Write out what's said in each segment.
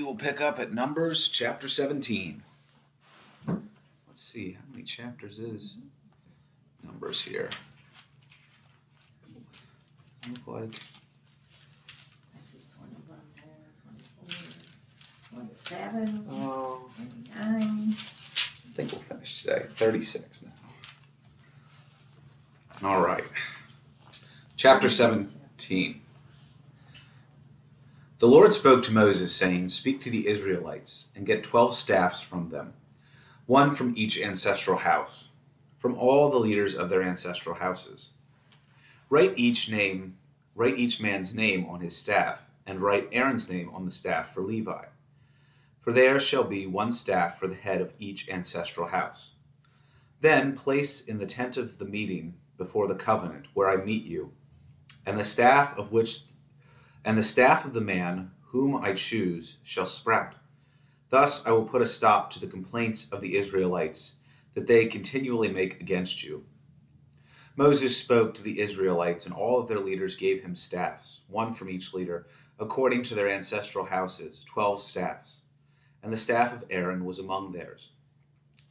we will pick up at Numbers chapter 17. Let's see, how many chapters is Numbers here? Look like oh, twenty-nine, I think we'll finish today. 36 now. All right. Chapter 17. The Lord spoke to Moses, saying, Speak to the Israelites, and get twelve staffs from them, one from each ancestral house, from all the leaders of their ancestral houses. Write each name, write each man's name on his staff, and write Aaron's name on the staff for Levi. For there shall be one staff for the head of each ancestral house. Then place in the tent of the meeting before the covenant where I meet you, and the staff of which and the staff of the man whom I choose shall sprout. Thus I will put a stop to the complaints of the Israelites that they continually make against you. Moses spoke to the Israelites, and all of their leaders gave him staffs, one from each leader, according to their ancestral houses, twelve staffs. And the staff of Aaron was among theirs.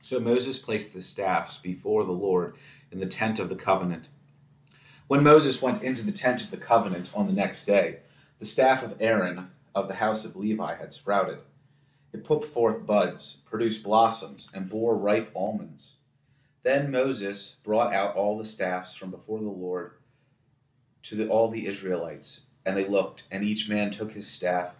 So Moses placed the staffs before the Lord in the tent of the covenant. When Moses went into the tent of the covenant on the next day, the staff of Aaron of the house of Levi had sprouted. It put forth buds, produced blossoms, and bore ripe almonds. Then Moses brought out all the staffs from before the Lord to the, all the Israelites, and they looked, and each man took his staff.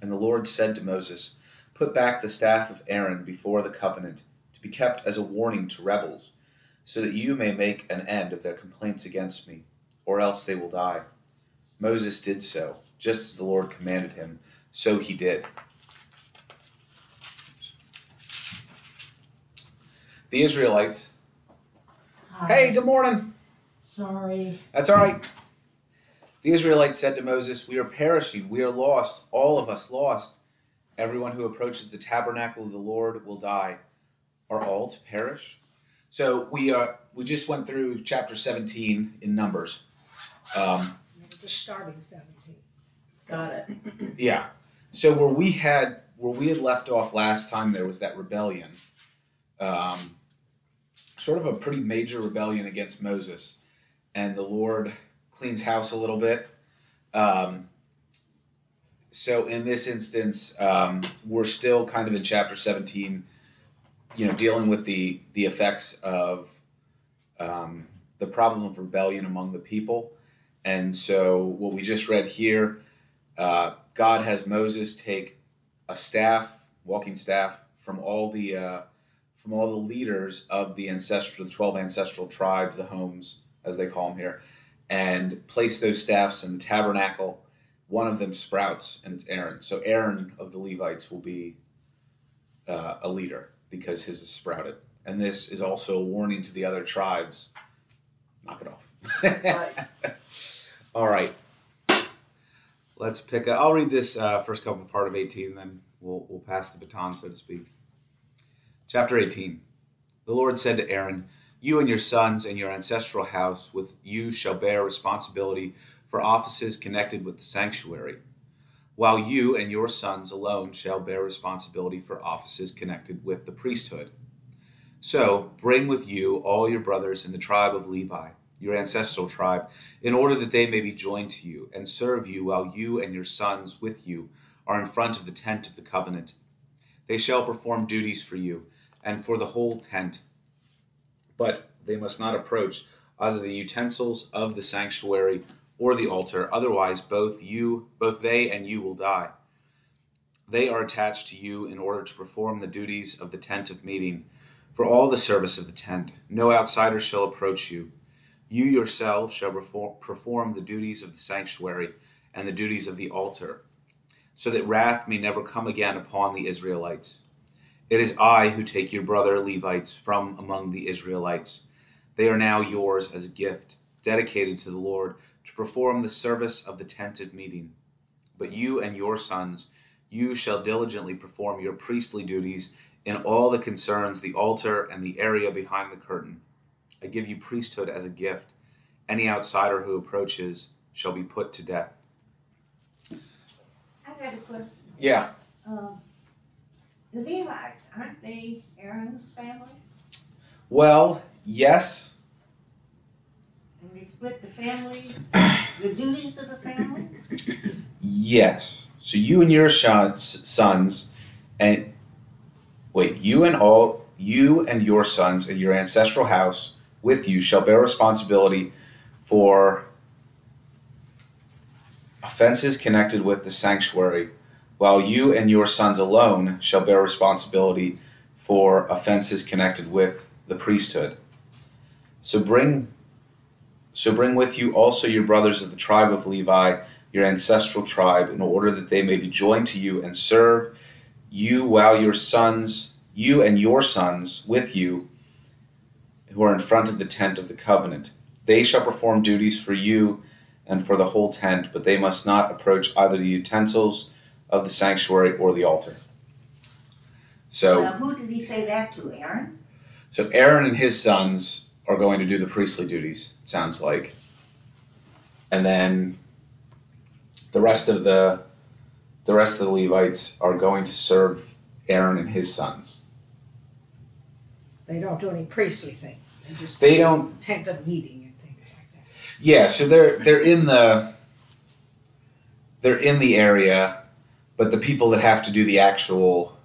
And the Lord said to Moses, Put back the staff of Aaron before the covenant, to be kept as a warning to rebels, so that you may make an end of their complaints against me, or else they will die. Moses did so, just as the Lord commanded him, so he did. The Israelites. Hi. Hey, good morning. Sorry. That's all right. The Israelites said to Moses, We are perishing. We are lost. All of us lost. Everyone who approaches the tabernacle of the Lord will die. Are all to perish? So we uh, we just went through chapter 17 in Numbers. Um, Just starting seventeen. Got it. yeah. So where we had where we had left off last time, there was that rebellion. Um, sort of a pretty major rebellion against Moses, and the Lord cleans house a little bit. Um, so in this instance, um, we're still kind of in chapter 17, you know, dealing with the the effects of um, the problem of rebellion among the people. And so what we just read here, uh, God has Moses take a staff, walking staff, from all the uh, from all the leaders of the ancestral, the twelve ancestral tribes, the homes as they call them here, and place those staffs in the tabernacle. One of them sprouts, and it's Aaron. So Aaron of the Levites will be uh, a leader because his is sprouted. And this is also a warning to the other tribes. Knock it off. Right. All right. Let's pick up. I'll read this uh, first couple of part of 18, then we'll, we'll pass the baton, so to speak. Chapter 18. The Lord said to Aaron, You and your sons and your ancestral house with you shall bear responsibility for offices connected with the sanctuary, while you and your sons alone shall bear responsibility for offices connected with the priesthood. So bring with you all your brothers in the tribe of Levi, your ancestral tribe, in order that they may be joined to you and serve you while you and your sons with you are in front of the tent of the covenant. They shall perform duties for you and for the whole tent, but they must not approach either the utensils of the sanctuary or the altar, otherwise both you both they and you will die. They are attached to you in order to perform the duties of the tent of meeting for all the service of the tent. No outsider shall approach you. You yourselves shall perform the duties of the sanctuary and the duties of the altar, so that wrath may never come again upon the Israelites. It is I who take your brother Levites from among the Israelites. They are now yours as a gift, dedicated to the Lord, to perform the service of the tent of meeting. But you and your sons, you shall diligently perform your priestly duties in all that concerns the altar and the area behind the curtain. I give you priesthood as a gift. Any outsider who approaches shall be put to death. I got a question. Yeah. Um, the Levites, aren't they Aaron's family? Well, yes. And they split the family, the duties of the family? Yes. So you and your sons, sons, and wait, you and all you and your sons and your ancestral house with you shall bear responsibility for offenses connected with the sanctuary, while you and your sons alone shall bear responsibility for offenses connected with the priesthood. So bring so bring with you also your brothers of the tribe of Levi your ancestral tribe, in order that they may be joined to you and serve you while your sons, you and your sons with you, who are in front of the tent of the covenant. They shall perform duties for you and for the whole tent, but they must not approach either the utensils of the sanctuary or the altar. So, Now, who did he say that to, Aaron? so Aaron and his sons are going to do the priestly duties. It sounds like, and then the rest of the the rest of the Levites are going to serve Aaron and his sons. They don't do any priestly things. They just They don't. attend a meeting and things like that. Yeah, so they're they're in the they're in the area, but the people that have to do the actual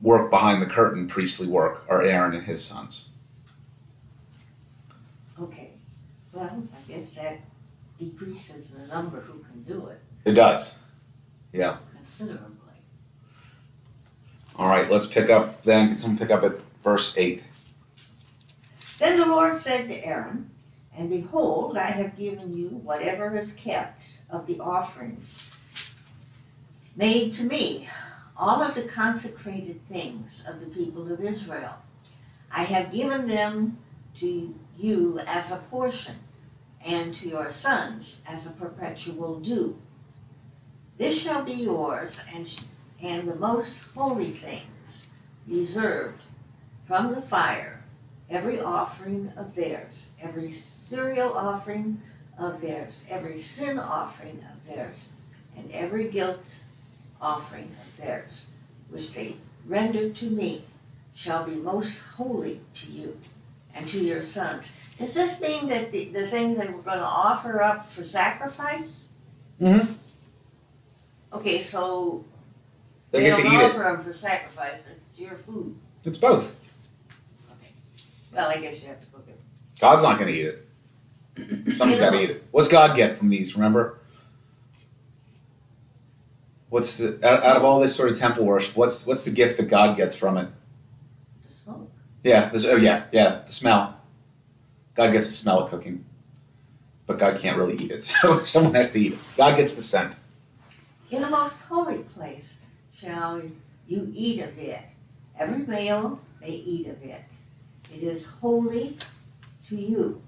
work behind the curtain, priestly work, are Aaron and his sons. Okay, well, I guess that decreases the number who can do it It does. Yeah. considerably. All right, let's pick up then. Can someone pick up at verse eight? Then the Lord said to Aaron, And behold, I have given you whatever is kept of the offerings made to me, all of the consecrated things of the people of Israel. I have given them to you as a portion, and to your sons as a perpetual due. This shall be yours, and, and the most holy things reserved from the fire every offering of theirs, every cereal offering of theirs, every sin offering of theirs, and every guilt offering of theirs, which they render to me, shall be most holy to you and to your sons. Does this mean that the, the things they were going to offer up for sacrifice? Mm-hmm. Okay, so They get to eat it. offer them for sacrifice. It's your food. It's both. Well, I guess you have to cook it. God's not going to eat it. Someone's got to eat it. What's God get from these? Remember? What's the out, out of all this sort of temple worship? What's what's the gift that God gets from it? The smoke. Yeah. This, oh yeah, yeah. The smell. God gets the smell of cooking, but God can't really eat it. So someone has to eat it. God gets the scent. In the most holy place shall you eat of it. Every male may eat of it. It is holy to you.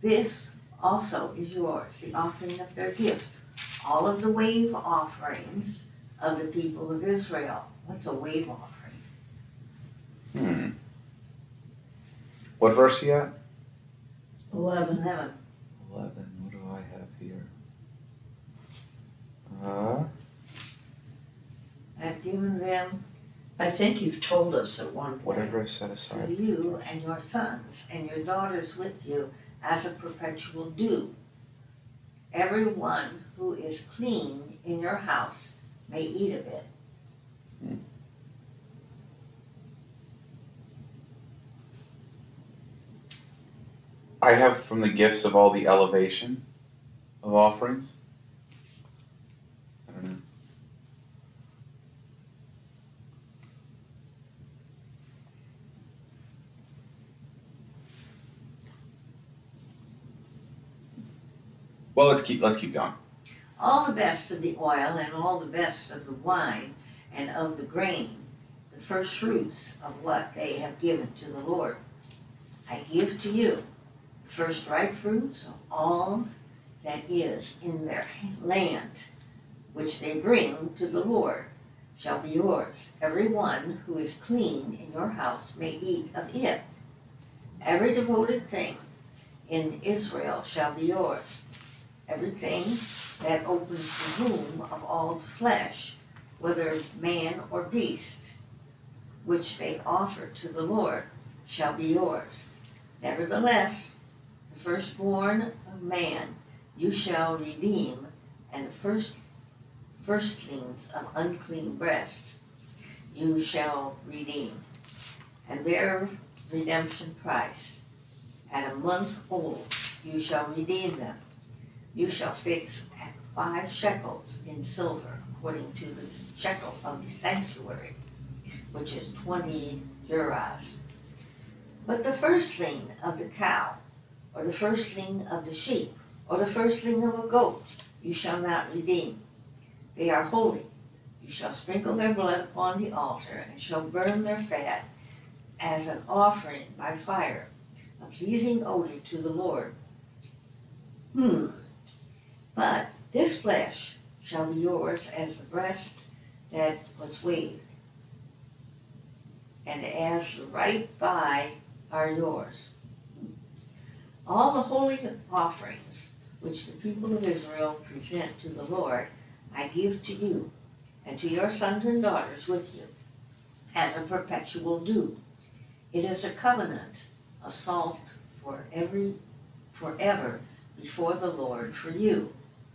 This also is yours, the offering of their gifts. All of the wave offerings of the people of Israel. What's a wave offering? Hmm. What verse are you at? Eleven. Eleven. Eleven. What do I have here? Uh, I've given them I think you've told us at one point. whatever is set to aside. you and your sons and your daughters with you as a perpetual due. Everyone who is clean in your house may eat of it. I have from the gifts of all the elevation of offerings. Well, let's keep let's keep going. All the best of the oil and all the best of the wine and of the grain, the first fruits of what they have given to the Lord. I give to you the first ripe fruits of all that is in their land, which they bring to the Lord, shall be yours. Every one who is clean in your house may eat of it. Every devoted thing in Israel shall be yours. Everything that opens the womb of all flesh, whether man or beast, which they offer to the Lord, shall be yours. Nevertheless, the firstborn of man you shall redeem, and the first firstlings of unclean breasts you shall redeem, and their redemption price at a month old you shall redeem them. You shall fix at five shekels in silver, according to the shekel of the sanctuary, which is twenty gerahs. But the firstling of the cow, or the firstling of the sheep, or the firstling of a goat, you shall not redeem. They are holy. You shall sprinkle their blood upon the altar, and shall burn their fat as an offering by fire, a pleasing odor to the Lord. Hmm. But this flesh shall be yours as the breast that was waved, and as the right thigh are yours. All the holy offerings which the people of Israel present to the Lord, I give to you and to your sons and daughters with you as a perpetual due. It is a covenant of salt for every forever before the Lord for you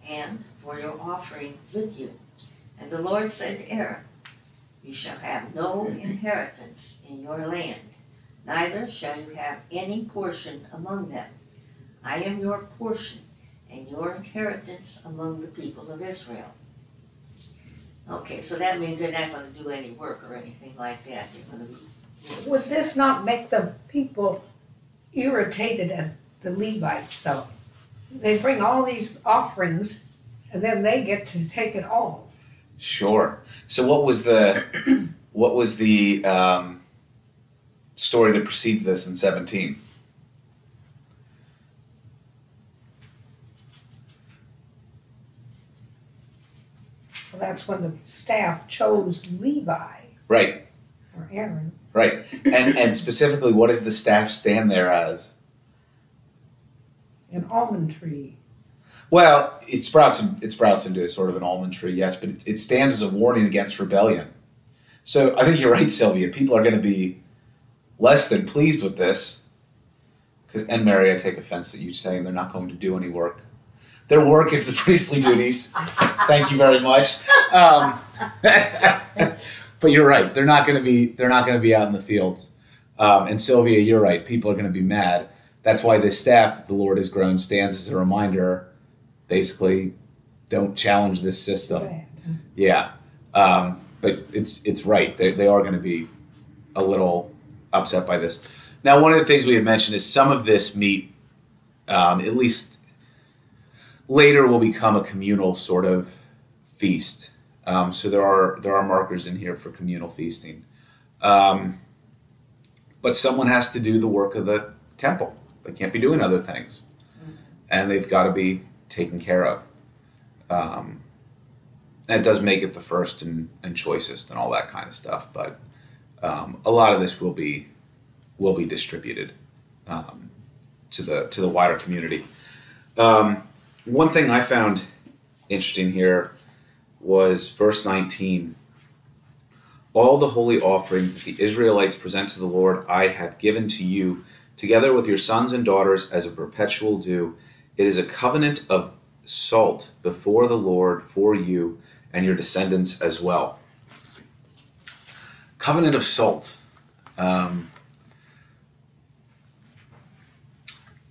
and for your offering with you. And the Lord said to Aaron, You shall have no inheritance in your land, neither shall you have any portion among them. I am your portion and your inheritance among the people of Israel. Okay, so that means they're not gonna do any work or anything like that, they're gonna be. Would this not make the people irritated at the Levites though? They bring all these offerings and then they get to take it all. Sure. So what was the what was the um, story that precedes this in seventeen? Well, that's when the staff chose Levi Right, or Aaron. right, and and specifically, what does the staff stand there as? An almond tree. Well, it sprouts it sprouts into a sort of an almond tree, yes, but it, it stands as a warning against rebellion. So I think you're right, Sylvia. People are going to be less than pleased with this. Because and Mary, I take offense at you saying they're not going to do any work. Their work is the priestly duties. Thank you very much. Um, but you're right. They're not going to be. They're not going to be out in the fields. Um, and Sylvia, you're right. People are going to be mad. That's why this staff that the Lord has grown stands as a reminder. Basically, don't challenge this system. Yeah, um, but it's it's right. They, they are going to be a little upset by this. Now, one of the things we had mentioned is some of this meat, um, at least later, will become a communal sort of feast. Um, so there are there are markers in here for communal feasting, um, but someone has to do the work of the temple. They can't be doing other things, and they've got to be taken care of. Um, and it does make it the first and, and choicest and all that kind of stuff, but um, a lot of this will be will be distributed um, to the to the wider community. Um, one thing I found interesting here was verse 19. All the holy offerings that the Israelites present to the Lord, I have given to you, together with your sons and daughters, as a perpetual due. It is a covenant of salt before the Lord for you and your descendants as well. Covenant of salt. Um,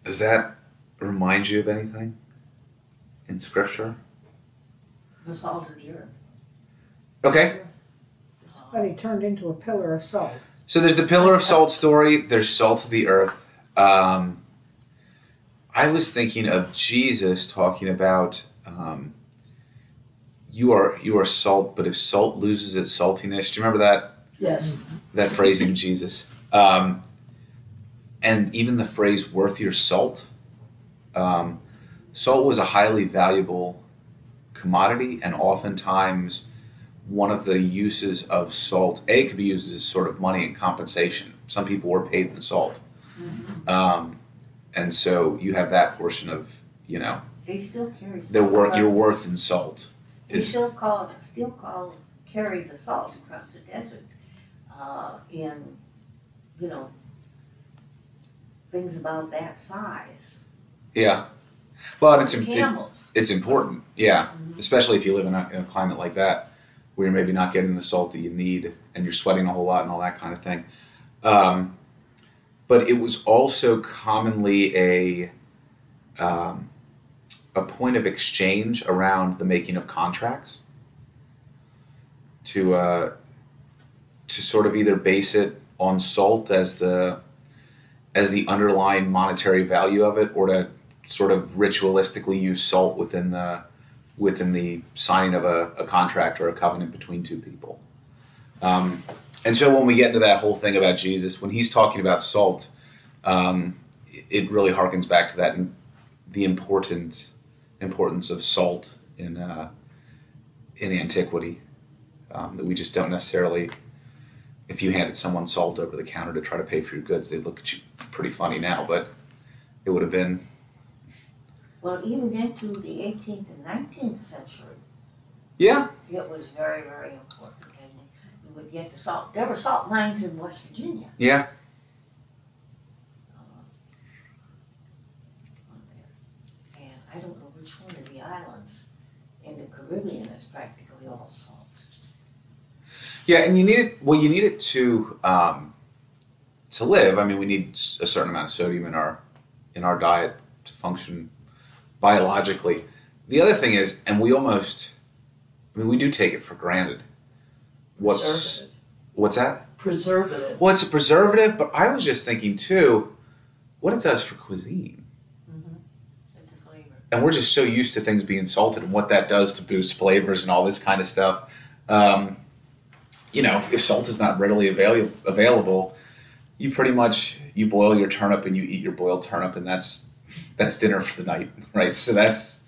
does that remind you of anything in Scripture? The salt of the earth. Okay, But he turned into a pillar of salt. So there's the pillar of salt story. There's salt of the earth. Um, I was thinking of Jesus talking about um, you are you are salt, but if salt loses its saltiness, do you remember that Yes. that phrasing of Jesus? Um, and even the phrase "worth your salt." Um, salt was a highly valuable commodity, and oftentimes one of the uses of salt a could be used as sort of money and compensation. Some people were paid in salt, um, and so you have that portion of you know They still carry. their worth, your worth in salt They is still called, still called, carry the salt across the desert, uh, in, you know, things about that size. yeah. But it's it, it's important, yeah, especially if you live in a, in a climate like that where you're maybe not getting the salt that you need and you're sweating a whole lot and all that kind of thing. Um, but it was also commonly a um, a point of exchange around the making of contracts to uh, to sort of either base it on salt as the as the underlying monetary value of it or to sort of ritualistically use salt within the within the signing of a, a contract or a covenant between two people. Um, and so when we get into that whole thing about Jesus, when he's talking about salt, um, it- really harkens back to that the important importance of salt in uh, in antiquity um, that we just don't necessarily. If you handed someone salt over the counter to try to pay for your goods, they'd look at you pretty funny now, but it would have been Well, even into the eighteenth and nineteenth century, yeah it was very, very important. And you would get the salt, there were salt mines in West Virginia. yeah uh. And I don't know which one of the islands in the Caribbean is practically all salt. Yeah, and you need it. Well, you need it to um, to live. I mean, we need a certain amount of sodium in our in our diet to function biologically. The other thing is, and we almost, I mean, we do take it for granted. What's what's that? Preservative. Well, it's a preservative, but I was just thinking too, what it does for cuisine. It's a flavor. and we're just so used to things being salted and what that does to boost flavors and all this kind of stuff. Um, you know, if salt is not readily avail- available, you pretty much you boil your turnip and you eat your boiled turnip, and that's that's dinner for the night, right? So that's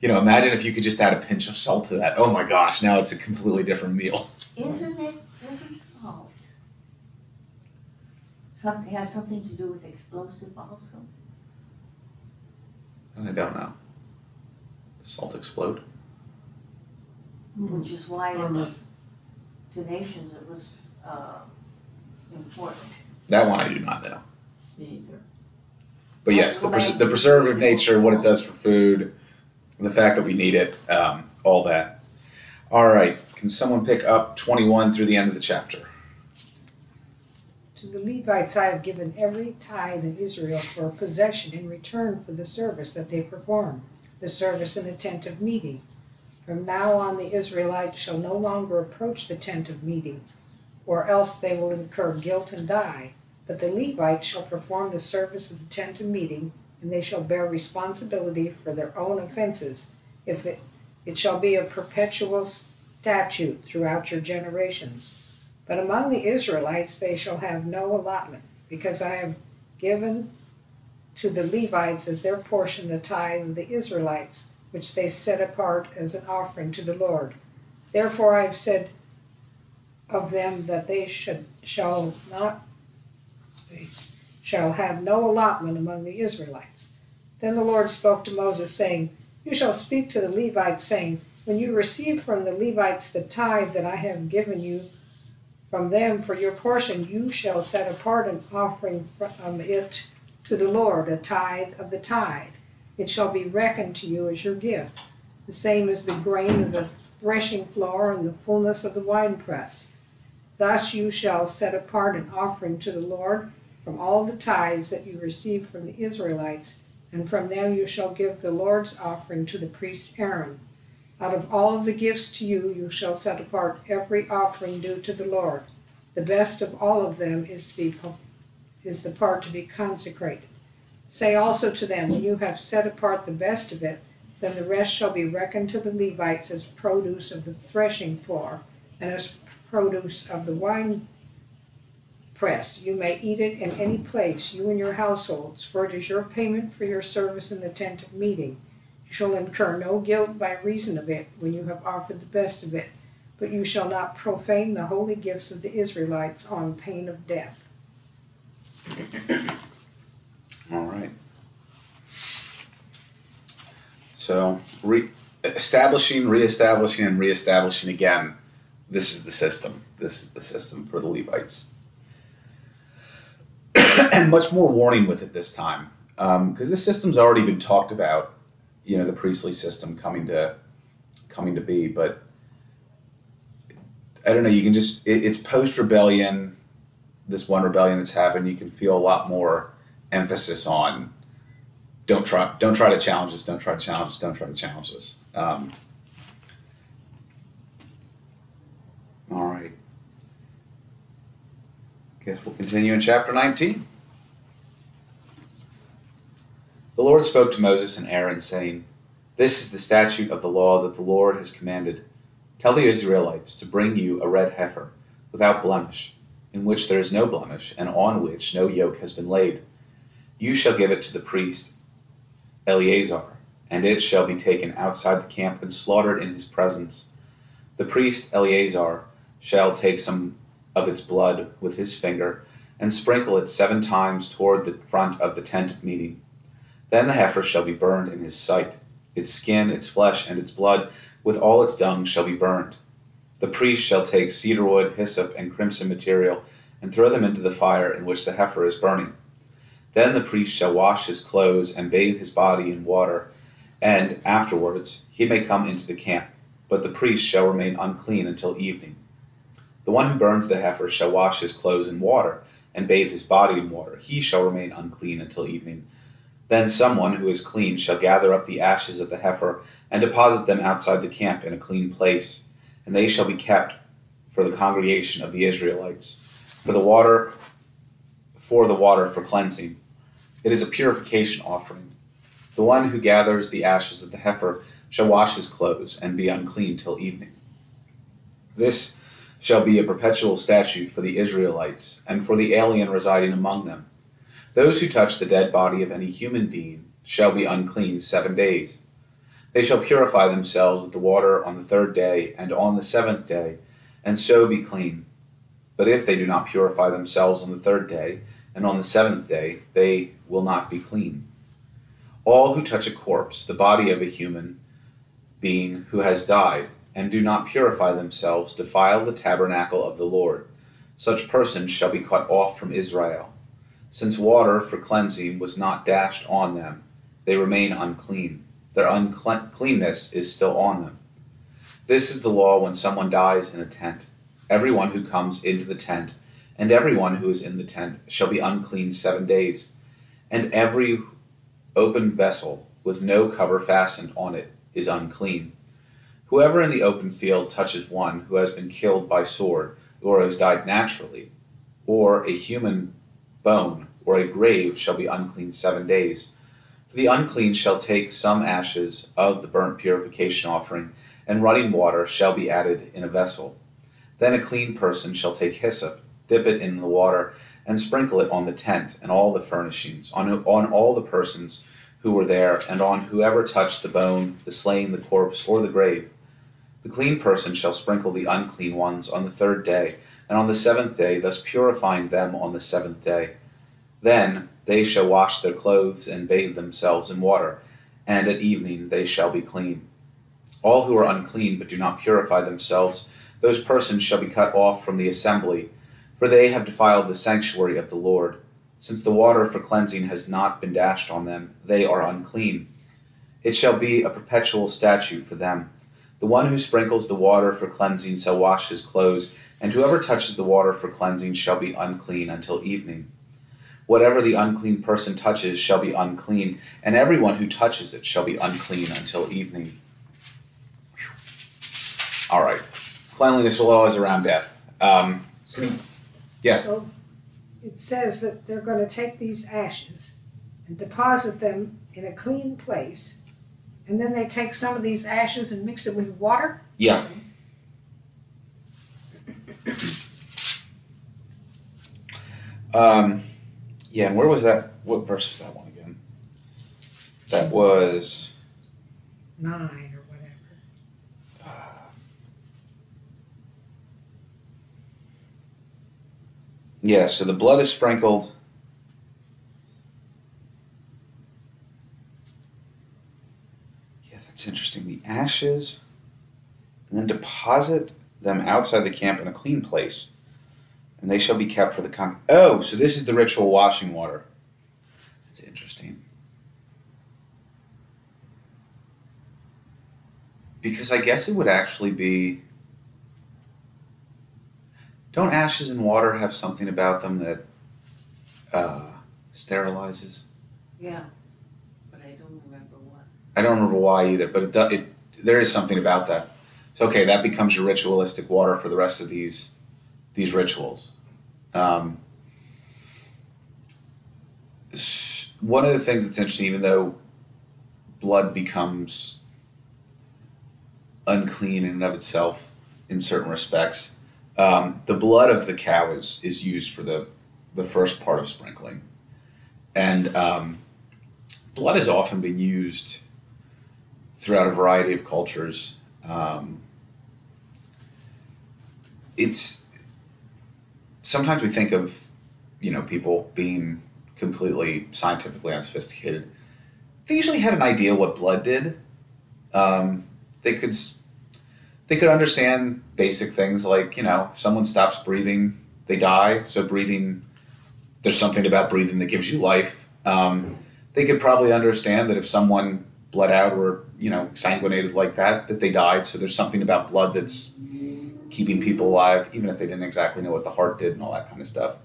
you know, imagine if you could just add a pinch of salt to that. Oh my gosh, now it's a completely different meal. Isn't it, isn't salt something, has something to do with explosive also? I don't know. Does salt explode? Which is why Mm. it's, to nations it was, uh, important. That one I do not know. Me either. But yes, the, pres- the preservative nature, what it does for food, the fact that we need it, um, all that. All right, can someone pick up 21 through the end of the chapter? To the Levites I have given every tithe in Israel for a possession in return for the service that they perform, the service in the tent of meeting. From now on, the Israelites shall no longer approach the tent of meeting, or else they will incur guilt and die. But the Levites shall perform the service of the tent of meeting, and they shall bear responsibility for their own offenses. If it, it shall be a perpetual statute throughout your generations. But among the Israelites they shall have no allotment, because I have given to the Levites as their portion the tithe of the Israelites, which they set apart as an offering to the Lord. Therefore I have said of them that they should shall not shall have no allotment among the Israelites. Then the Lord spoke to Moses, saying, You shall speak to the Levites, saying, When you receive from the Levites the tithe that I have given you from them for your portion, you shall set apart an offering from it to the Lord, a tithe of the tithe. It shall be reckoned to you as your gift, the same as the grain of the threshing floor and the fullness of the winepress. Thus you shall set apart an offering to the Lord from all the tithes that you receive from the Israelites, and from them you shall give the Lord's offering to the priest Aaron. Out of all of the gifts to you, you shall set apart every offering due to the Lord. The best of all of them is to be is the part to be consecrated. Say also to them, when you have set apart the best of it, then the rest shall be reckoned to the Levites as produce of the threshing floor, and as produce of the wine press. You may eat it in any place, you and your households, for it is your payment for your service in the tent of meeting. You shall incur no guilt by reason of it when you have offered the best of it, but you shall not profane the holy gifts of the Israelites on pain of death. All right. So re- establishing, reestablishing, and reestablishing again. This is the system. This is the system for the Levites. and much more warning with it this time, because this system's already been talked about. You know, the priestly system coming to coming to be, but I don't know. You can just it, it's post rebellion. This one rebellion that's happened, you can feel a lot more emphasis on don't try don't try to challenge us don't try to challenge us don't try to challenge us um, all right guess we'll continue in chapter 19 the lord spoke to moses and aaron saying this is the statute of the law that the lord has commanded. Tell the israelites to bring you a red heifer without blemish in which there is no blemish and on which no yoke has been laid. You shall give it to the priest Eleazar, and it shall be taken outside the camp and slaughtered in his presence. The priest Eleazar shall take some of its blood with his finger and sprinkle it seven times toward the front of the tent of meeting. Then the heifer shall be burned in his sight. Its skin, its flesh, and its blood, with all its dung, shall be burned. The priest shall take cedar wood, hyssop, and crimson material, and throw them into the fire in which the heifer is burning. Then the priest shall wash his clothes and bathe his body in water, and afterwards he may come into the camp, but the priest shall remain unclean until evening. The one who burns the heifer shall wash his clothes in water and bathe his body in water. He shall remain unclean until evening. Then someone who is clean shall gather up the ashes of the heifer and deposit them outside the camp in a clean place, and they shall be kept for the congregation of the Israelites, for the water for the water for cleansing. It is a purification offering. The one who gathers the ashes of the heifer shall wash his clothes and be unclean till evening. This shall be a perpetual statute for the Israelites and for the alien residing among them. Those who touch the dead body of any human being shall be unclean seven days. They shall purify themselves with the water on the third day and on the seventh day, and so be clean. But if they do not purify themselves on the third day, and on the seventh day they will not be clean. All who touch a corpse, the body of a human being who has died, and do not purify themselves, defile the tabernacle of the Lord. Such persons shall be cut off from Israel. Since water for cleansing was not dashed on them, they remain unclean. Their uncleanness is still on them. This is the law when someone dies in a tent. Everyone who comes into the tent and everyone who is in the tent shall be unclean seven days. And every open vessel with no cover fastened on it is unclean. Whoever in the open field touches one who has been killed by sword, or has died naturally, or a human bone, or a grave shall be unclean seven days. For the unclean shall take some ashes of the burnt purification offering, and running water shall be added in a vessel. Then a clean person shall take hyssop dip it in the water, and sprinkle it on the tent and all the furnishings, on, on all the persons who were there, and on whoever touched the bone, the slain, the corpse, or the grave. The clean person shall sprinkle the unclean ones on the third day, and on the seventh day, thus purifying them on the seventh day. Then they shall wash their clothes and bathe themselves in water, and at evening they shall be clean. All who are unclean but do not purify themselves, those persons shall be cut off from the assembly for they have defiled the sanctuary of the Lord. Since the water for cleansing has not been dashed on them, they are unclean. It shall be a perpetual statute for them. The one who sprinkles the water for cleansing shall wash his clothes, and whoever touches the water for cleansing shall be unclean until evening. Whatever the unclean person touches shall be unclean, and everyone who touches it shall be unclean until evening. All right. Cleanliness will always around death. Um, yeah. So it says that they're going to take these ashes and deposit them in a clean place, and then they take some of these ashes and mix it with water. Yeah. Um, yeah, and where was that? What verse was that one again? That was nine. or whatever. Yeah, so the blood is sprinkled. Yeah, ashes and then deposit them outside the camp in a clean place, and they shall be kept for the con. Oh, so this is the ritual washing water. That's interesting. Because I guess it would actually be. Don't ashes and water have something about them that uh, sterilizes? Yeah, but I don't remember what. I don't remember why either, but it, do, it there is something about that. So okay, that becomes your ritualistic water for the rest of these these rituals. Um, one of the things that's interesting, even though blood becomes unclean in and of itself in certain respects, um, the blood of the cow is is used for the the first part of sprinkling, and um, blood has often been used throughout a variety of cultures. Um, it's sometimes we think of you know people being completely scientifically unsophisticated. They usually had an idea what blood did. Um, they could they could understand basic things like you know if someone stops breathing, they die. So breathing, there's something about breathing that gives you life. Um, they could probably understand that if someone bled out or you know sanguinated like that, that they died. So there's something about blood that's keeping people alive, even if they didn't exactly know what the heart did and all that kind of stuff.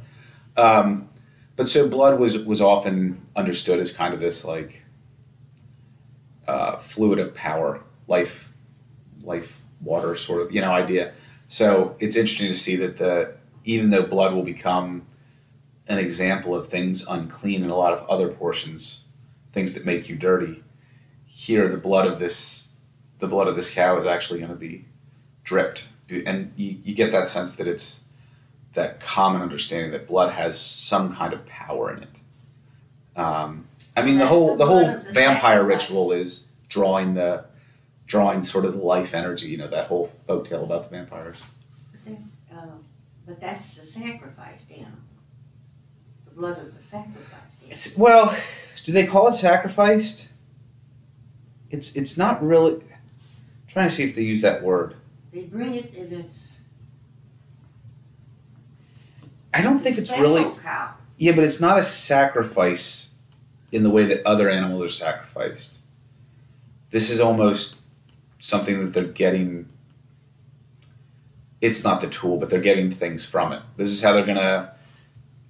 Um, but so blood was was often understood as kind of this like uh, fluid of power, life, life, water sort of you know idea. So it's interesting to see that the even though blood will become an example of things unclean in a lot of other portions, things that make you dirty. Here, the blood of this, the blood of this cow is actually going to be dripped, and you, you get that sense that it's that common understanding that blood has some kind of power in it. Um, I mean, the whole the whole blood of the vampire ritual is drawing the drawing sort of the life energy. You know that whole folk tale about the vampires. Uh, but that's the sacrifice animal. The blood of the sacrifice animal. It's well, do they call it sacrificed? It's it's not really. I'm trying to see if they use that word. They bring it in its. I don't think it's really. cow. Yeah, but it's not a sacrifice in the way that other animals are sacrificed. This is almost something that they're getting. It's not the tool, but they're getting things from it. This is how they're gonna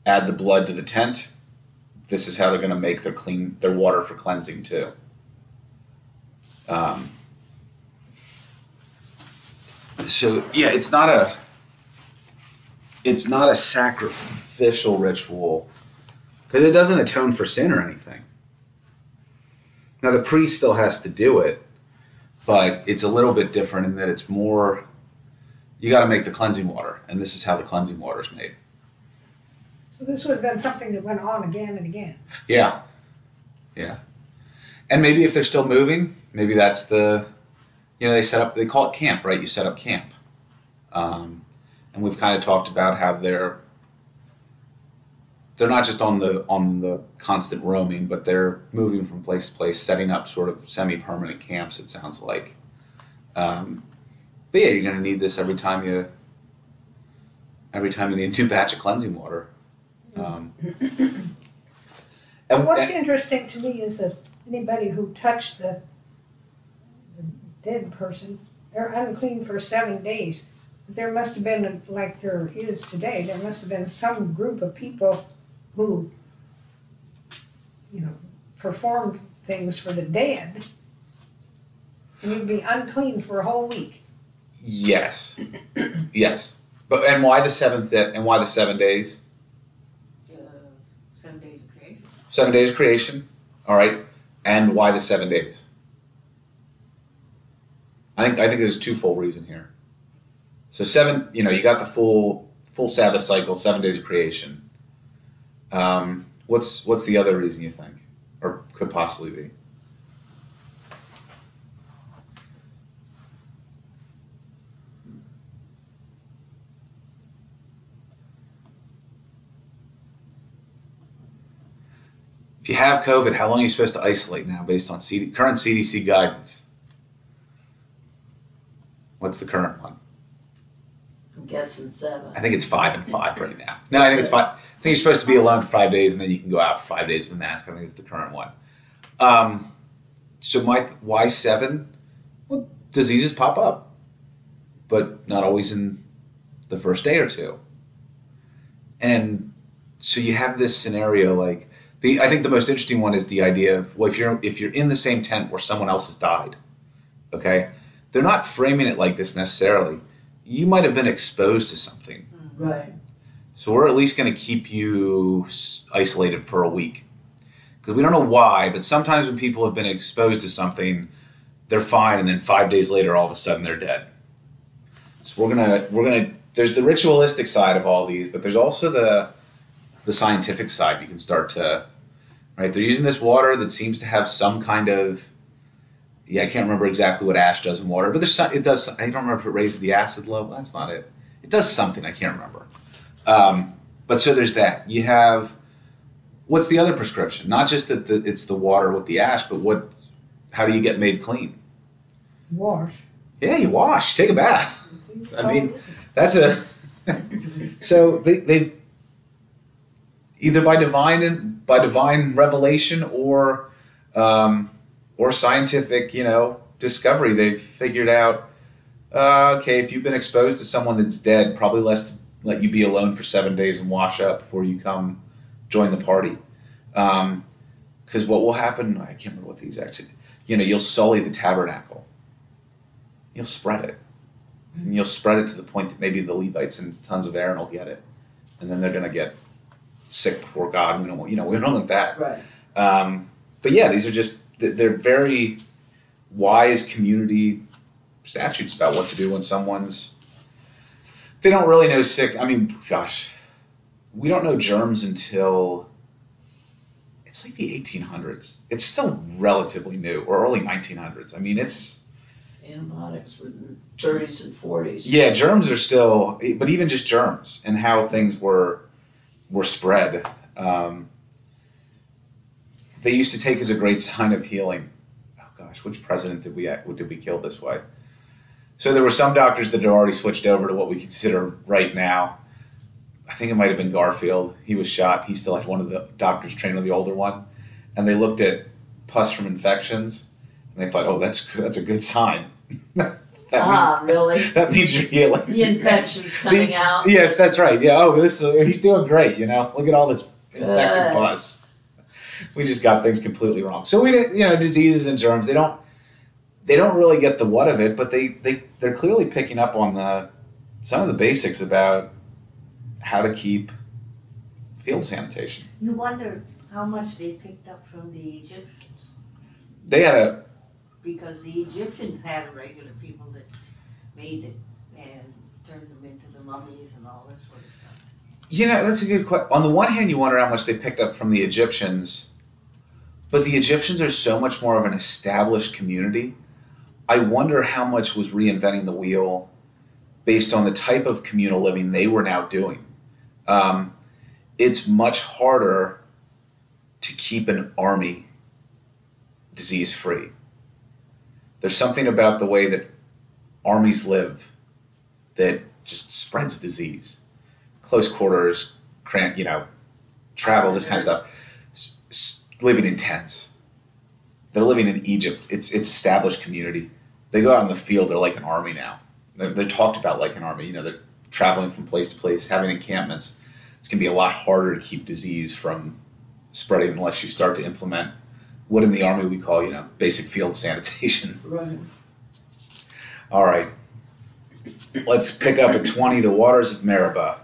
add the blood to the tent. This is how they're gonna make their clean their water for cleansing too. Um, so yeah, it's not a. It's not a sacrificial ritual because it doesn't atone for sin or anything. Now the priest still has to do it, but it's a little bit different in that it's more. You got to make the cleansing water, and this is how the cleansing water is made. So this would have been something that went on again and again. Yeah, yeah, and maybe if they're still moving, maybe that's the, you know, they set up. They call it camp, right? You set up camp, um, and we've kind of talked about how they're. They're not just on the on the constant roaming, but they're moving from place to place, setting up sort of semi-permanent camps. It sounds like, um, but yeah, you're going to need this every time you. Every time you need a new batch of cleansing water. Um, And what's interesting to me is that anybody who touched the, the dead person, they're unclean for seven days. But there must have been, like there is today, there must have been some group of people who, you know, performed things for the dead. And you'd be unclean for a whole week. Yes, yes. But and why the seventh? And why the seven days? Uh, seven days of creation. Seven days of creation. All right. And why the seven days? I think I think there's twofold reason here. So seven, you know, you got the full full Sabbath cycle, seven days of creation. Um, what's what's the other reason you think, or could possibly be? If you have COVID, how long are you supposed to isolate now based on current CDC guidance? What's the current one? I'm guessing seven. I think it's five and five right now. No, I think it's five. I think you're supposed to be alone for five days, and then you can go out for five days with a mask. I think it's the current one. Um, so my why seven? Well, diseases pop up, but not always in the first day or two. And so you have this scenario like the. I think the most interesting one is the idea of well, if you're if you're in the same tent where someone else has died, okay, they're not framing it like this necessarily. You might have been exposed to something hmm. Right. so we're at least going to keep you isolated for a week. Because we don't know why, but sometimes when people have been exposed to something, they're fine, and then five days later, all of a sudden, they're dead. So we're gonna we're gonna. There's the ritualistic side of all these, but there's also the the scientific side. You can start to right. They're using this water that seems to have some kind of yeah. I can't remember exactly what ash does in water, but there's some, it does. I don't remember if it raises the acid level. That's not it. It does something. I can't remember. Um, but so there's that. You have what's the other prescription? Not just that the, it's the water with the ash, but what? How do you get made clean? Wash. Yeah, you wash, take a bath. I mean, That's a. so they they either by divine by divine revelation or um, or scientific, you know, discovery, they've figured out. Uh, okay, if you've been exposed to someone that's dead, probably less to let you be alone for seven days and wash up before you come join the party. Because what will happen? I can't remember what the exact. You know, you'll sully the tabernacle. You'll spread it, and you'll spread it to the point that maybe the Levites and tons of Aaron will get it, and then they're going to get sick before God. and We don't want, you know, we don't want that. Right. Um, but yeah, these are just they're very wise community statutes about what to do when someone's they don't really know sick. I mean, gosh, we don't know germs until it's like the 1800s. It's still relatively new, or early 1900s. I mean, it's Antibiotics were in the 30s and 40s. yeah, germs are still, but even just germs and how things were were spread. Um, they used to take as a great sign of healing. Oh gosh, which president did we did we kill this way? So there were some doctors that had already switched over to what we consider right now. I think it might have been Garfield. He was shot. He still had one of the doctors trained on the older one, and they looked at pus from infections, and they thought, "Oh, that's good. that's a good sign." that, Ah, really? means, that means you're healing. The infection's coming The- out. Yes, that's right. Yeah. Oh, this uh, he's doing great. You know, look at all this infected pus. We just got things completely wrong. So we didn't, you know, diseases and germs. They don't, they don't really get the what of it, but they they they're clearly picking up on the some of the basics about how to keep field sanitation. You wonder how much they picked up from the Egyptians, They had a because the Egyptians had regular people that made it and turned them into the mummies and all this sort of stuff. You know, that's a good question. On the one hand, you wonder how much they picked up from the Egyptians, but the Egyptians are so much more of an established community. I wonder how much was reinventing the wheel based on the type of communal living they were now doing. Um, it's much harder to keep an army disease free. There's something about the way that armies live that just spreads disease close quarters, cramp, you know, travel, this kind of stuff. Living in tents. They're living in Egypt. It's it's established community. They go out in the field. They're like an army now. They're, they're talked about like an army. You know, they're traveling from place to place, having encampments. It's gonna be a lot harder to keep disease from spreading unless you start to implement what in the army we call, you know, basic field sanitation. Right. All right. Let's pick up at 20 the waters of Meribah.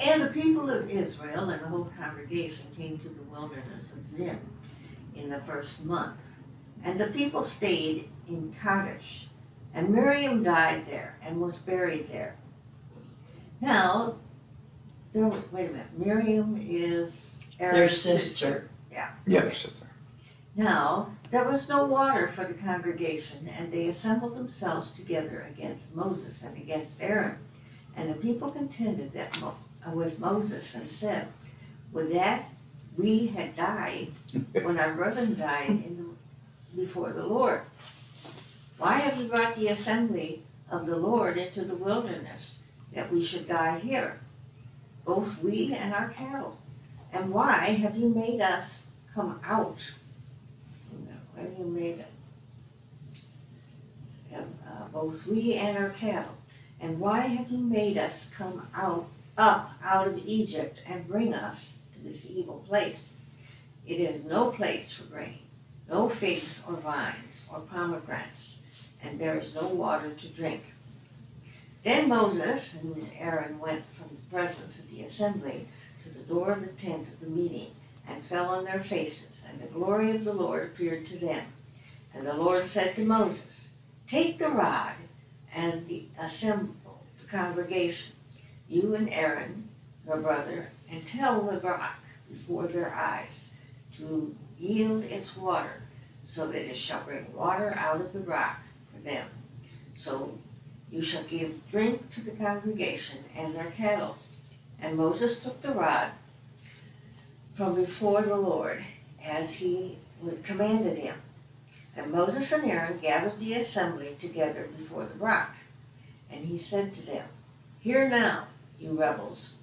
And the people of Israel and the whole congregation came to the wilderness of Zin in the first month. And the people stayed in Kadesh. And Miriam died there and was buried there. Now, there, wait a minute, Miriam is Their Aaron's sister. Yeah, Yeah, their sister. Now, there was no water for the congregation, and they assembled themselves together against Moses and against Aaron. And the people contended that Mo- uh, with Moses and said, Would that we had died when our brethren died in the, before the Lord. Why have you brought the assembly of the Lord into the wilderness that we should die here, both we and our cattle? And why have you made us come out? Why have you made uh, both we and our cattle? And why have you made us come out up out of Egypt and bring us to this evil place? It is no place for grain, no figs or vines or pomegranates, and there is no water to drink. Then Moses and Aaron went from the presence of the assembly to the door of the tent of the meeting and fell on their faces, and the glory of the Lord appeared to them. And the Lord said to Moses, Take the rod and the, assemble the congregation, you and Aaron, your brother, and tell the rock before their eyes to yield its water, so that it shall bring water out of the rock for them. So you shall give drink to the congregation and their cattle. And Moses took the rod from before the Lord as he commanded him. And Moses and Aaron gathered the assembly together before the rock. And he said to them, Hear now, you rebels,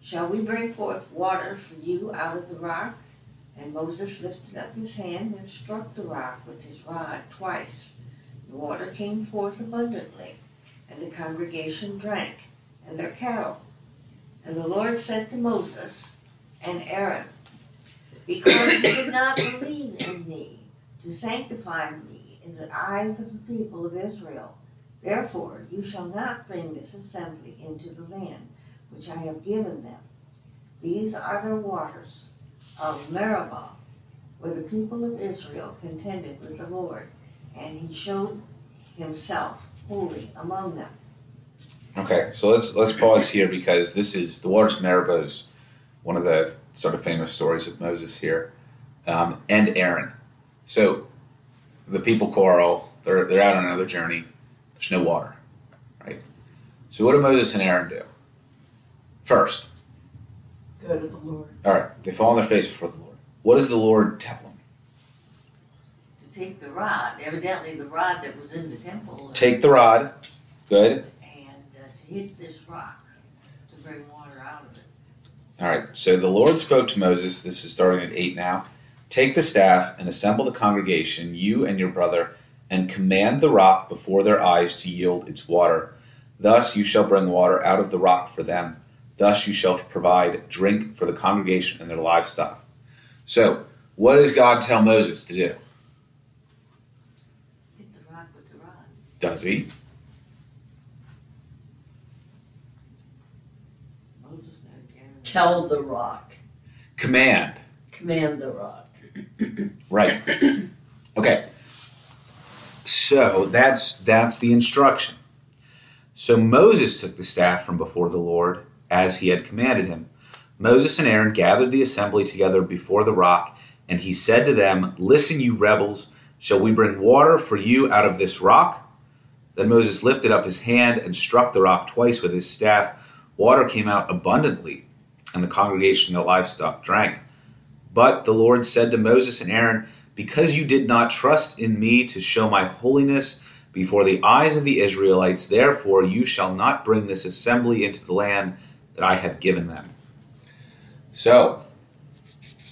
shall we bring forth water for you out of the rock? And Moses lifted up his hand and struck the rock with his rod twice. The water came forth abundantly, and the congregation drank, and their cattle. And the Lord said to Moses and Aaron, Because you did not believe in me to sanctify me in the eyes of the people of Israel, therefore you shall not bring this assembly into the land which I have given them. These are the waters of Meribah, where the people of Israel contended with the Lord, and he showed himself holy among them. Okay, so let's let's pause here because this is the waters of Meribah is one of the sort of famous stories of Moses here, um, and Aaron. So the people quarrel. They're they're out on another journey. There's no water, right? So what do Moses and Aaron do? First, Go to the Lord. all right, they fall on their face before the Lord. What does the Lord tell them? To take the rod, evidently the rod that was in the temple. Take the rod. Good. And uh, to hit this rock to bring water out of it. All right. So the Lord spoke to Moses. This is starting at eight now. Take the staff and assemble the congregation, you and your brother, and command the rock before their eyes to yield its water. Thus you shall bring water out of the rock for them. Thus you shall provide drink for the congregation and their livestock. So, what does God tell Moses to do? Hit the rock with the rod. Does he? Moses knew Tell the rock. Command. Command the rock. Right. Okay. So that's that's the instruction. So Moses took the staff from before the Lord as he had commanded him. Moses and Aaron gathered the assembly together before the rock, and he said to them, Listen, you rebels, shall we bring water for you out of this rock? Then Moses lifted up his hand and struck the rock twice with his staff. Water came out abundantly, and the congregation and the livestock drank. But the Lord said to Moses and Aaron, Because you did not trust in me to show my holiness before the eyes of the Israelites, therefore you shall not bring this assembly into the land that I have given them. So,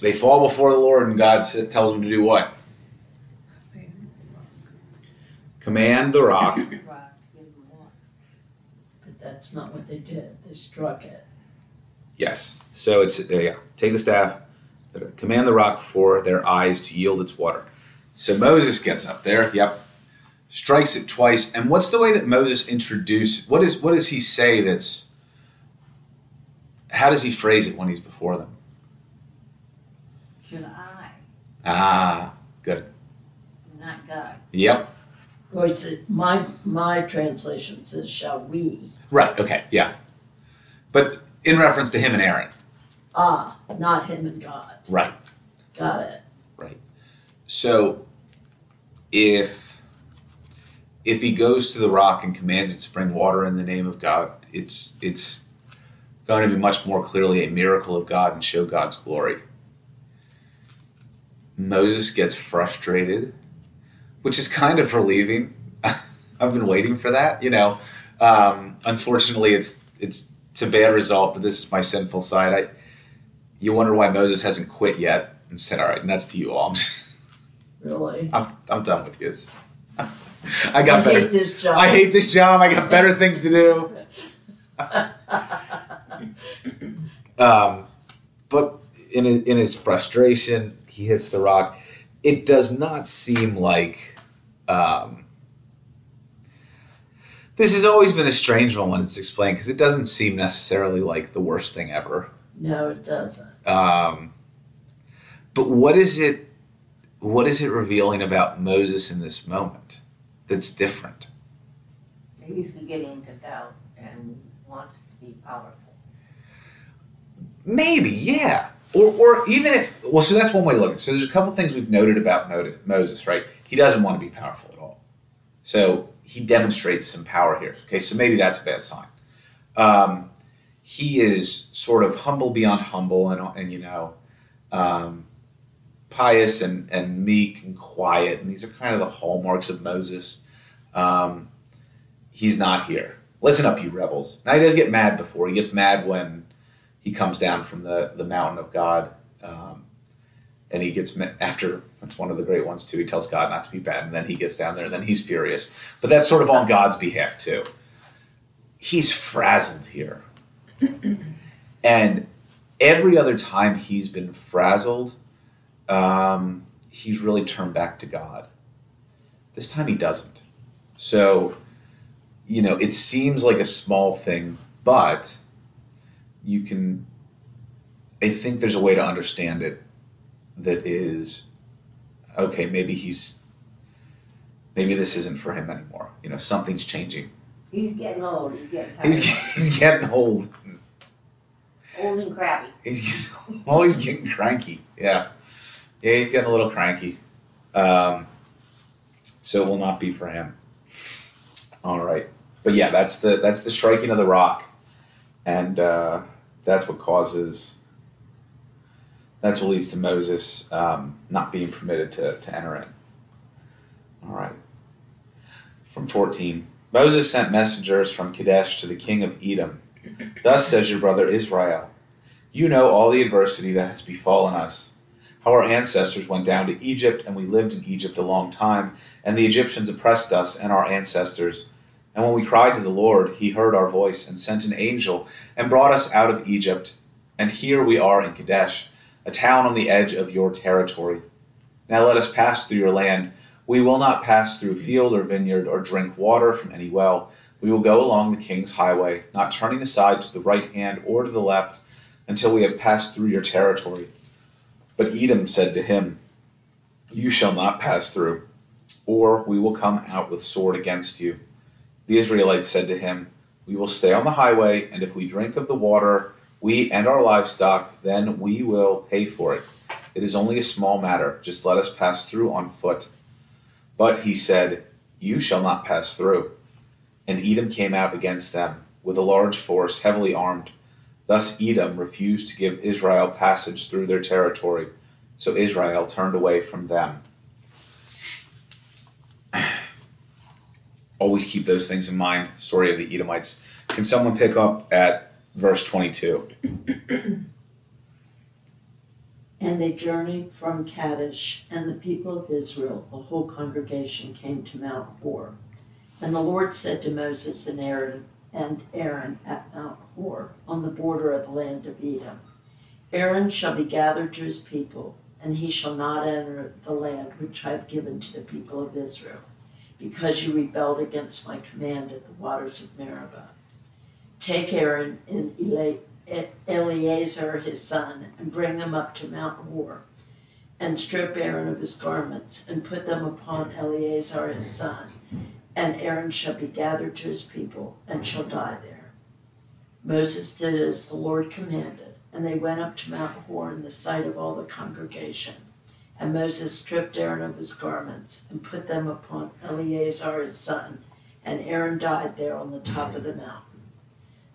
they fall before the Lord, and God tells them to do what? Command the rock. Rock to give them water. But that's not what they did. They struck it. Yes. So it's uh, yeah. Take the staff, command the rock for their eyes to yield its water. So Moses gets up there. Yep. Strikes it twice. And what's the way that Moses introduce? What is what does he say? That's how does he phrase it when he's before them? Should I, Ah, good. not God? Yep. Or it's my my translation says shall we. Right. Okay. Yeah. But in reference to him and Aaron. Ah, not him and God. Right. Got it. Right. So if if he goes to the rock and commands it to bring water in the name of God, it's it's going to be much more clearly a miracle of God and show God's glory. Moses gets frustrated, which is kind of relieving. I've been waiting for that, you know. Um, unfortunately, it's it's it's a bad result, but this is my sinful side. I you wonder why Moses hasn't quit yet and said, "All right, that's to you all. I'm, Really? I'm, I'm done with this. I got I better. hate this job. I hate this job. I got better things to do." Um, but in his, in his frustration, he hits the rock. It does not seem like. Um, this has always been a strange one when it's explained because it doesn't seem necessarily like the worst thing ever. No, it doesn't. Um, but what is it? What is it revealing about Moses in this moment that's different? He's beginning to doubt and wants to be powerful. Maybe, yeah. Or, or even if, well, so that's one way to look at it. So there's a couple things we've noted about Moses, right? He doesn't want to be powerful at all. So he demonstrates some power here. Okay, so maybe that's a bad sign. Um, he is sort of humble beyond humble and, and you know, um, pious and, and meek and quiet. And these are kind of the hallmarks of Moses. Um, he's not here. Listen up, you rebels. Now he does get mad before. He gets mad when he comes down from the, the mountain of God. Um, and he gets after that's one of the great ones too. He tells God not to be bad, and then he gets down there, and then he's furious. But that's sort of on God's behalf too. He's frazzled here, and every other time he's been frazzled, um, he's really turned back to God. This time he doesn't. So, you know, it seems like a small thing, but you can. I think there's a way to understand it that is okay maybe he's maybe this isn't for him anymore you know something's changing He's getting old. He's getting tired. he's, he's getting old old and crabby. he's always getting cranky yeah yeah he's getting a little cranky um, so it will not be for him all right but yeah that's the that's the striking of the rock and uh, that's what causes that's what leads to Moses um, not being permitted to, to enter in. All right. From 14. Moses sent messengers from Kadesh to the king of Edom. Thus says your brother Israel You know all the adversity that has befallen us, how our ancestors went down to Egypt, and we lived in Egypt a long time, and the Egyptians oppressed us and our ancestors. And when we cried to the Lord, he heard our voice and sent an angel and brought us out of Egypt. And here we are in Kadesh a town on the edge of your territory. Now let us pass through your land. We will not pass through field or vineyard or drink water from any well. We will go along the king's highway, not turning aside to the right hand or to the left until we have passed through your territory. But Edom said to him, You shall not pass through, or we will come out with sword against you. The Israelites said to him, We will stay on the highway, and if we drink of the water, we and our livestock, then we will pay for it. It is only a small matter. Just let us pass through on foot. But he said, You shall not pass through. And Edom came out against them with a large force, heavily armed. Thus Edom refused to give Israel passage through their territory. So Israel turned away from them. Always keep those things in mind. Story of the Edomites. Can someone pick up at verse 22. And they journeyed from Kadesh, and the people of Israel, the whole congregation, came to Mount Hor. And the Lord said to Moses and Aaron and Aaron at Mount Hor, on the border of the land of Edom, Aaron shall be gathered to his people, and he shall not enter the land which I have given to the people of Israel, because you rebelled against my command at the waters of Meribah. Take Aaron and Eleazar his son, and bring them up to Mount Hor, and strip Aaron of his garments, and put them upon Eleazar his son, and Aaron shall be gathered to his people, and shall die there. Moses did as the Lord commanded, and they went up to Mount Hor in the sight of all the congregation. And Moses stripped Aaron of his garments, and put them upon Eleazar his son, and Aaron died there on the top of the mountain.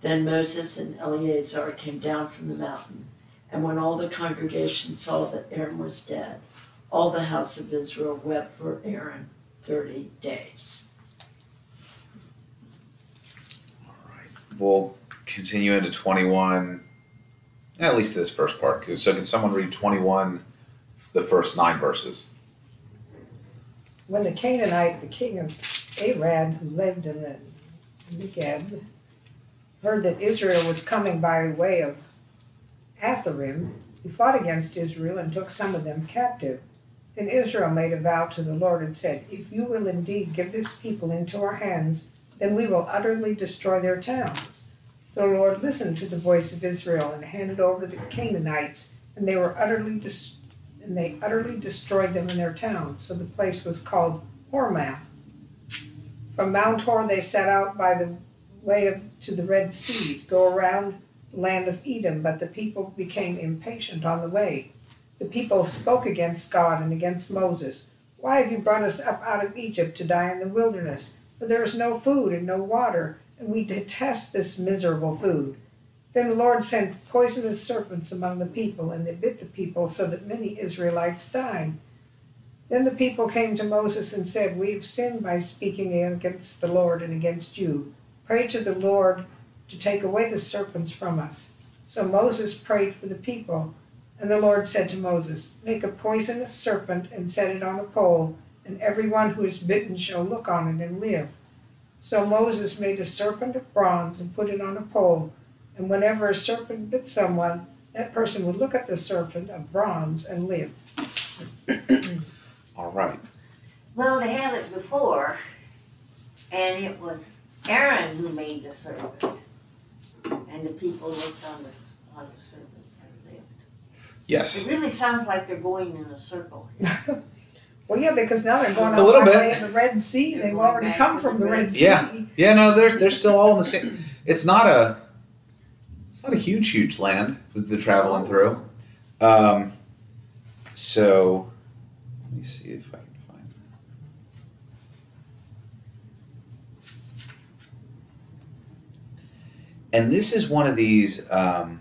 Then Moses and Eleazar came down from the mountain, and when all the congregation saw that Aaron was dead, All the house of Israel wept for Aaron thirty days. We'll continue into 21, at least this first part. So, can someone read 21, the first nine verses? When the Canaanite, the king of Arad, who lived in the Negeb, heard that Israel was coming by way of Atharim, he fought against Israel and took some of them captive. Then Israel made a vow to the Lord and said, If you will indeed give this people into our hands, then we will utterly destroy their towns. The Lord listened to the voice of Israel and handed over the Canaanites, and they were utterly dis- and they utterly destroyed them in their towns. So the place was called Hormah. From Mount Hor they set out by the way of to the Red Sea to go around the land of Edom, but the people became impatient on the way. The people spoke against God and against Moses. Why have you brought us up out of Egypt to die in the wilderness? For there is no food and no water, and we detest this miserable food. Then the Lord sent poisonous serpents among the people, and they bit the people, so that many Israelites died. Then the people came to Moses and said, We have sinned by speaking against the Lord and against you. Pray to the Lord to take away the serpents from us. So Moses prayed for the people, and the Lord said to Moses, Make a poisonous serpent and set it on a pole and everyone who is bitten shall look on it and live. So Moses made a serpent of bronze and put it on a pole, and whenever a serpent bit someone, that person would look at the serpent of bronze and live. All right. Well, they had it before, and it was Aaron who made the serpent, and the people looked on the on the serpent and lived. Yes. It really sounds like they're going in a circle. Here. Well, yeah, because now they're going A out little bit. way of the Red Sea. They're They've already come from the the Red Red Sea. Yeah. Yeah, no, they're they're still all in the same. It's not a. It's not a huge, huge land that they're traveling through. Um, so, let me see if I can find. that. And this is one of these. Um,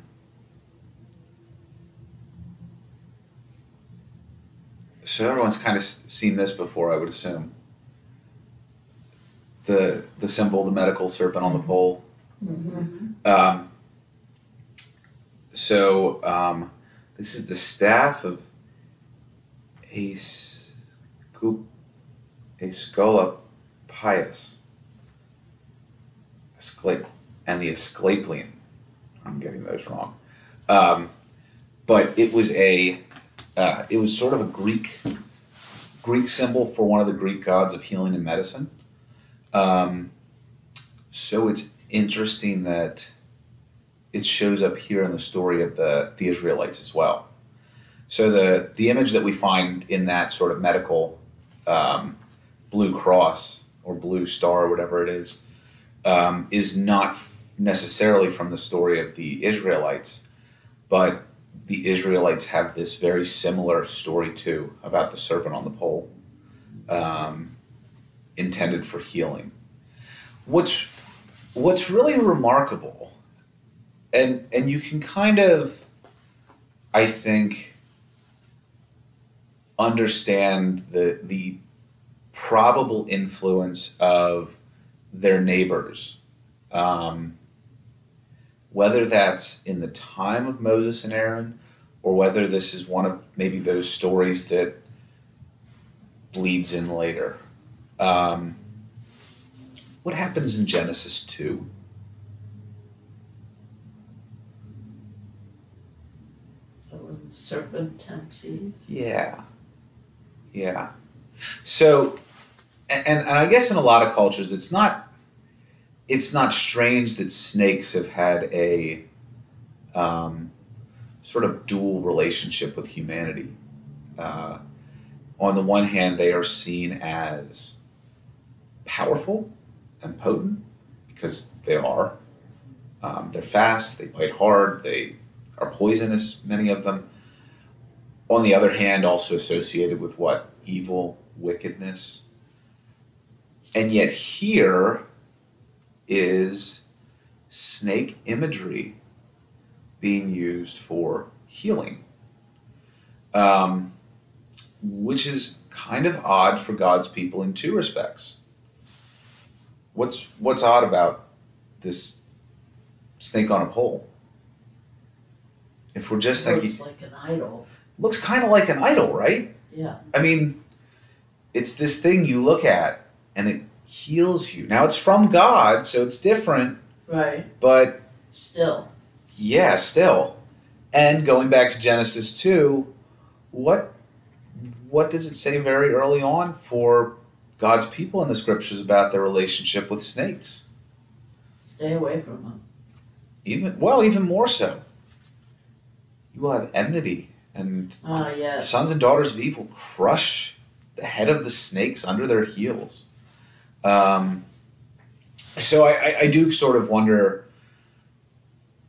so everyone's kind of seen this before, I would assume. The the symbol, the medical serpent on the pole. Um, so um, this is the staff of Ascul- Asclepius. Asclep- and the Asclepian. I'm getting those wrong. Um, but it was a uh, it was sort of a Greek Greek symbol for one of the Greek gods of healing and medicine. Um, so it's interesting that it shows up here in the story of the, the Israelites as well. So the the image that we find in that sort of medical um, blue cross or blue star or whatever it is um, is not necessarily from the story of the Israelites, but the Israelites have this very similar story too about the serpent on the pole, um, intended for healing. What's what's really remarkable, and and you can kind of, I think, understand the the probable influence of their neighbors. Um, whether that's in the time of Moses and Aaron, or whether this is one of maybe those stories that bleeds in later. Um, what happens in Genesis 2? So when the serpent tempts Eve. Yeah. Yeah. So, and, and I guess in a lot of cultures, it's not, it's not strange that snakes have had a um, sort of dual relationship with humanity. Uh, on the one hand, they are seen as powerful and potent because they are. Um, they're fast, they bite hard, they are poisonous, many of them. On the other hand, also associated with what? Evil, wickedness. And yet, here is snake imagery being used for healing. Um, which is kind of odd for God's people in two respects. What's what's odd about this snake on a pole? If we're just thinking, Looks like an idol. looks kind of like an idol, right? Yeah. I mean, it's this thing you look at and it heals you. Now it's from God, so it's different, Right. but Still. yeah, still. And going back to Genesis 2, what what does it say very early on for God's people in the scriptures about their relationship with snakes? Stay away from them. Even well, even more so. You will have enmity and Ah, yes. sons and daughters of evil crush the head of the snakes under their heels. Um, so I, I, do sort of wonder,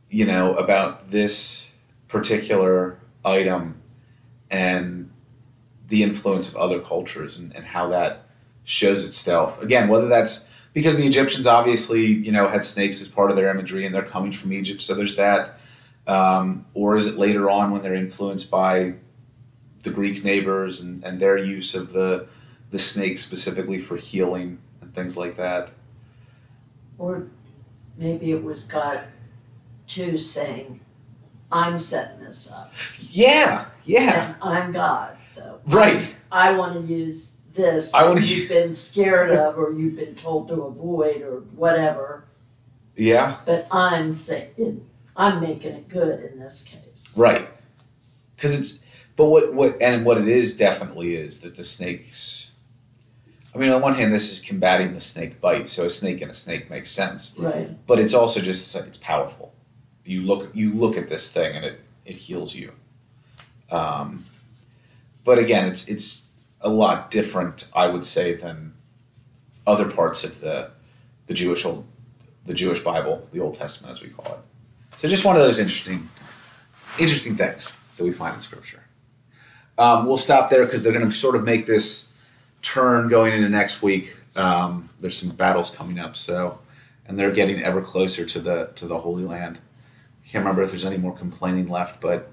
you know, about this particular item and the influence of other cultures and, and how that shows itself. Again, whether that's because the Egyptians obviously, you know, had snakes as part of their imagery and they're coming from Egypt, so there's that. Um, or is it later on when they're influenced by the Greek neighbors and, and their use of the the snake specifically for healing and things like that? Or maybe it was God too saying, I'm setting this up. Yeah, yeah, And I'm God, so right. I want to use this I that wanna you've been scared of or you've been told to avoid or whatever. Yeah, But I'm saying I'm making it good in this case. right. Because it's but what what and what it is definitely is that the snakes. I mean, on one hand, this is combating the snake bite, so a snake and a snake makes sense. Right. But it's also just it's powerful. You look you look at this thing and it it heals you. Um, but again, it's it's a lot different, I would say, than other parts of the the Jewish old the Jewish Bible, the Old Testament, as we call it. So just one of those interesting interesting things that we find in Scripture. Um, we'll stop there because they're going to sort of make this turn going into next week. Um, there's some battles coming up, so and they're getting ever closer to the to the Holy Land. I Can't remember if there's any more complaining left, but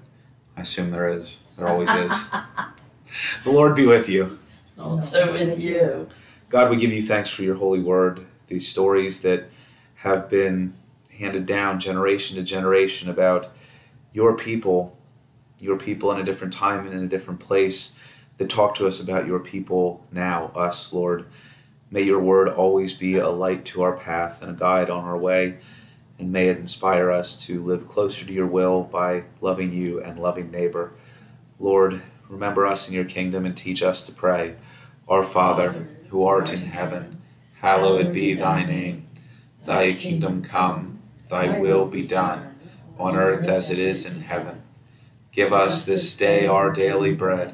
I assume there is. There always is. the Lord be with you. Also with you. God, we give you thanks for your holy word, these stories that have been handed down generation to generation about your people, your people in a different time and in a different place that talk to us about your people now, us, Lord. May your word always be a light to our path and a guide on our way, and may it inspire us to live closer to your will by loving you and loving neighbor. Lord, remember us in your kingdom and teach us to pray. Our Father, who art in heaven, hallowed be thy name. Thy kingdom come, thy will be done, on earth as it is in heaven. Give us this day our daily bread,